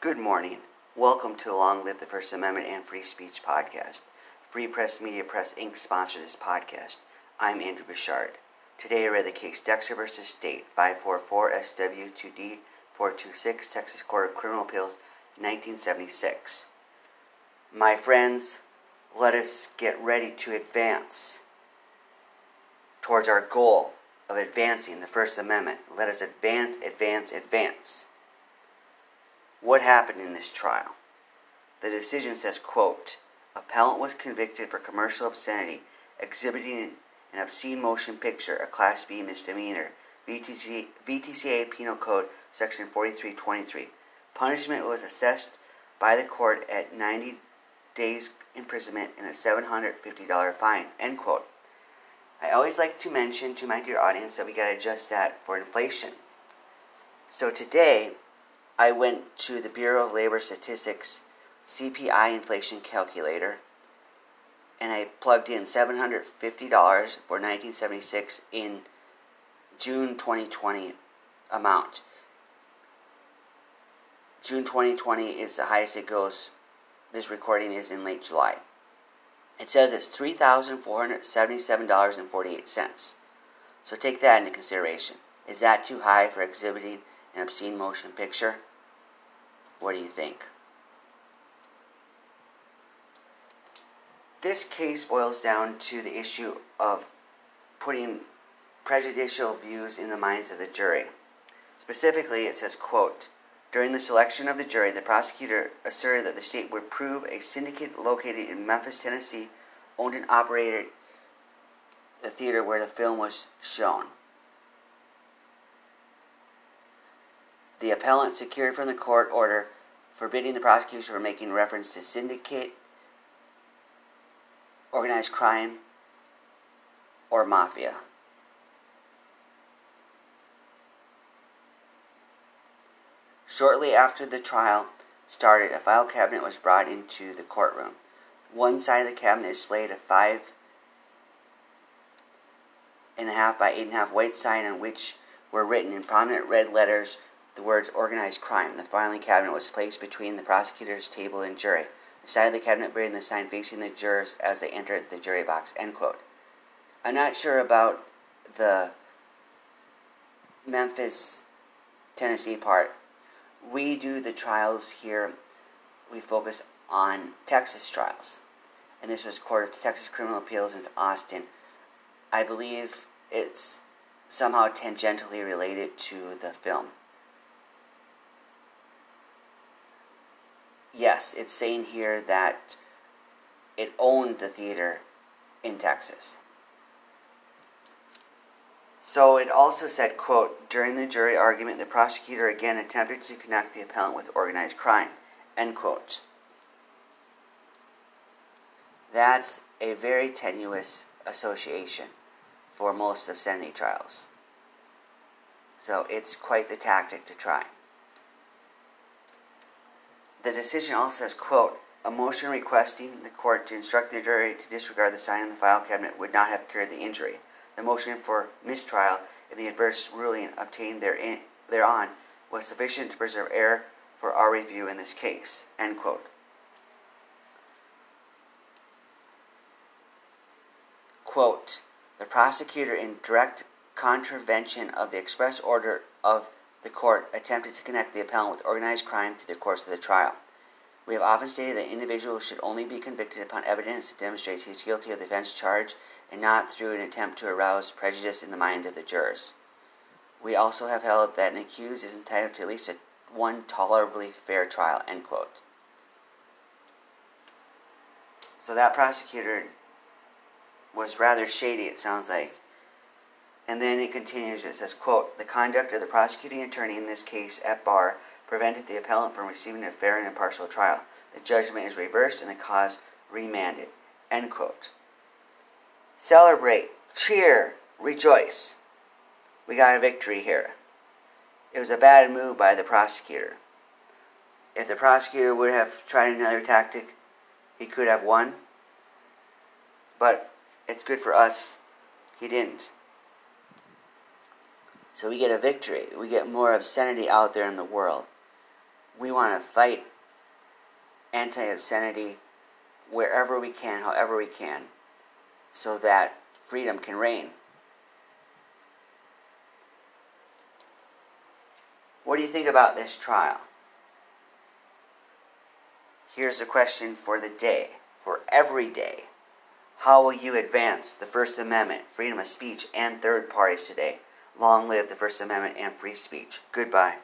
Good morning. Welcome to the Long Live the First Amendment and Free Speech podcast. Free Press Media Press Inc. sponsors this podcast. I'm Andrew Bouchard. Today I read the case Dexter v. State, 544 SW2D 426, Texas Court of Criminal Appeals, 1976. My friends, let us get ready to advance towards our goal of advancing the First Amendment. Let us advance, advance, advance. What happened in this trial? The decision says, quote, Appellant was convicted for commercial obscenity, exhibiting an obscene motion picture, a Class B misdemeanor, VTC, VTCA Penal Code, Section 4323. Punishment was assessed by the court at 90 days imprisonment and a $750 fine. End quote. I always like to mention to my dear audience that we got to adjust that for inflation. So today, I went to the Bureau of Labor Statistics CPI inflation calculator and I plugged in $750 for 1976 in June 2020 amount. June 2020 is the highest it goes. This recording is in late July. It says it's $3,477.48. So take that into consideration. Is that too high for exhibiting an obscene motion picture? What do you think? This case boils down to the issue of putting prejudicial views in the minds of the jury. Specifically, it says, quote, during the selection of the jury, the prosecutor asserted that the state would prove a syndicate located in Memphis, Tennessee, owned and operated the theater where the film was shown. The appellant secured from the court order forbidding the prosecution from making reference to syndicate, organized crime, or mafia. Shortly after the trial started, a file cabinet was brought into the courtroom. One side of the cabinet displayed a five and a half by eight and a half white sign on which were written in prominent red letters the words organized crime. The filing cabinet was placed between the prosecutor's table and jury. The side of the cabinet bearing the sign facing the jurors as they entered the jury box. End quote. I'm not sure about the Memphis, Tennessee part. We do the trials here. We focus on Texas trials. And this was Court of Texas Criminal Appeals in Austin. I believe it's somehow tangentially related to the film. Yes, it's saying here that it owned the theater in Texas. So it also said, quote, during the jury argument, the prosecutor again attempted to connect the appellant with organized crime, end quote. That's a very tenuous association for most obscenity trials. So it's quite the tactic to try. The decision also says, quote, a motion requesting the court to instruct the jury to disregard the sign in the file cabinet would not have cured the injury. The motion for mistrial and the adverse ruling obtained therein, thereon was sufficient to preserve error for our review in this case. End quote. Quote, the prosecutor in direct contravention of the express order of the court attempted to connect the appellant with organized crime through the course of the trial. We have often stated that individuals should only be convicted upon evidence that demonstrates he is guilty of the offense charged and not through an attempt to arouse prejudice in the mind of the jurors. We also have held that an accused is entitled to at least a, one tolerably fair trial. End quote. So that prosecutor was rather shady, it sounds like. And then it continues, it says, quote, the conduct of the prosecuting attorney in this case at bar prevented the appellant from receiving a fair and impartial trial. The judgment is reversed and the cause remanded. End quote. Celebrate, cheer, rejoice. We got a victory here. It was a bad move by the prosecutor. If the prosecutor would have tried another tactic, he could have won. But it's good for us, he didn't. So we get a victory. We get more obscenity out there in the world. we want to fight anti obscenity wherever we can, however we can, so that freedom can reign. What do you think about this trial? Here's a question for the day, for every day. How will you advance the First Amendment, freedom of speech, and third parties today? Long live the First Amendment and free speech. Goodbye.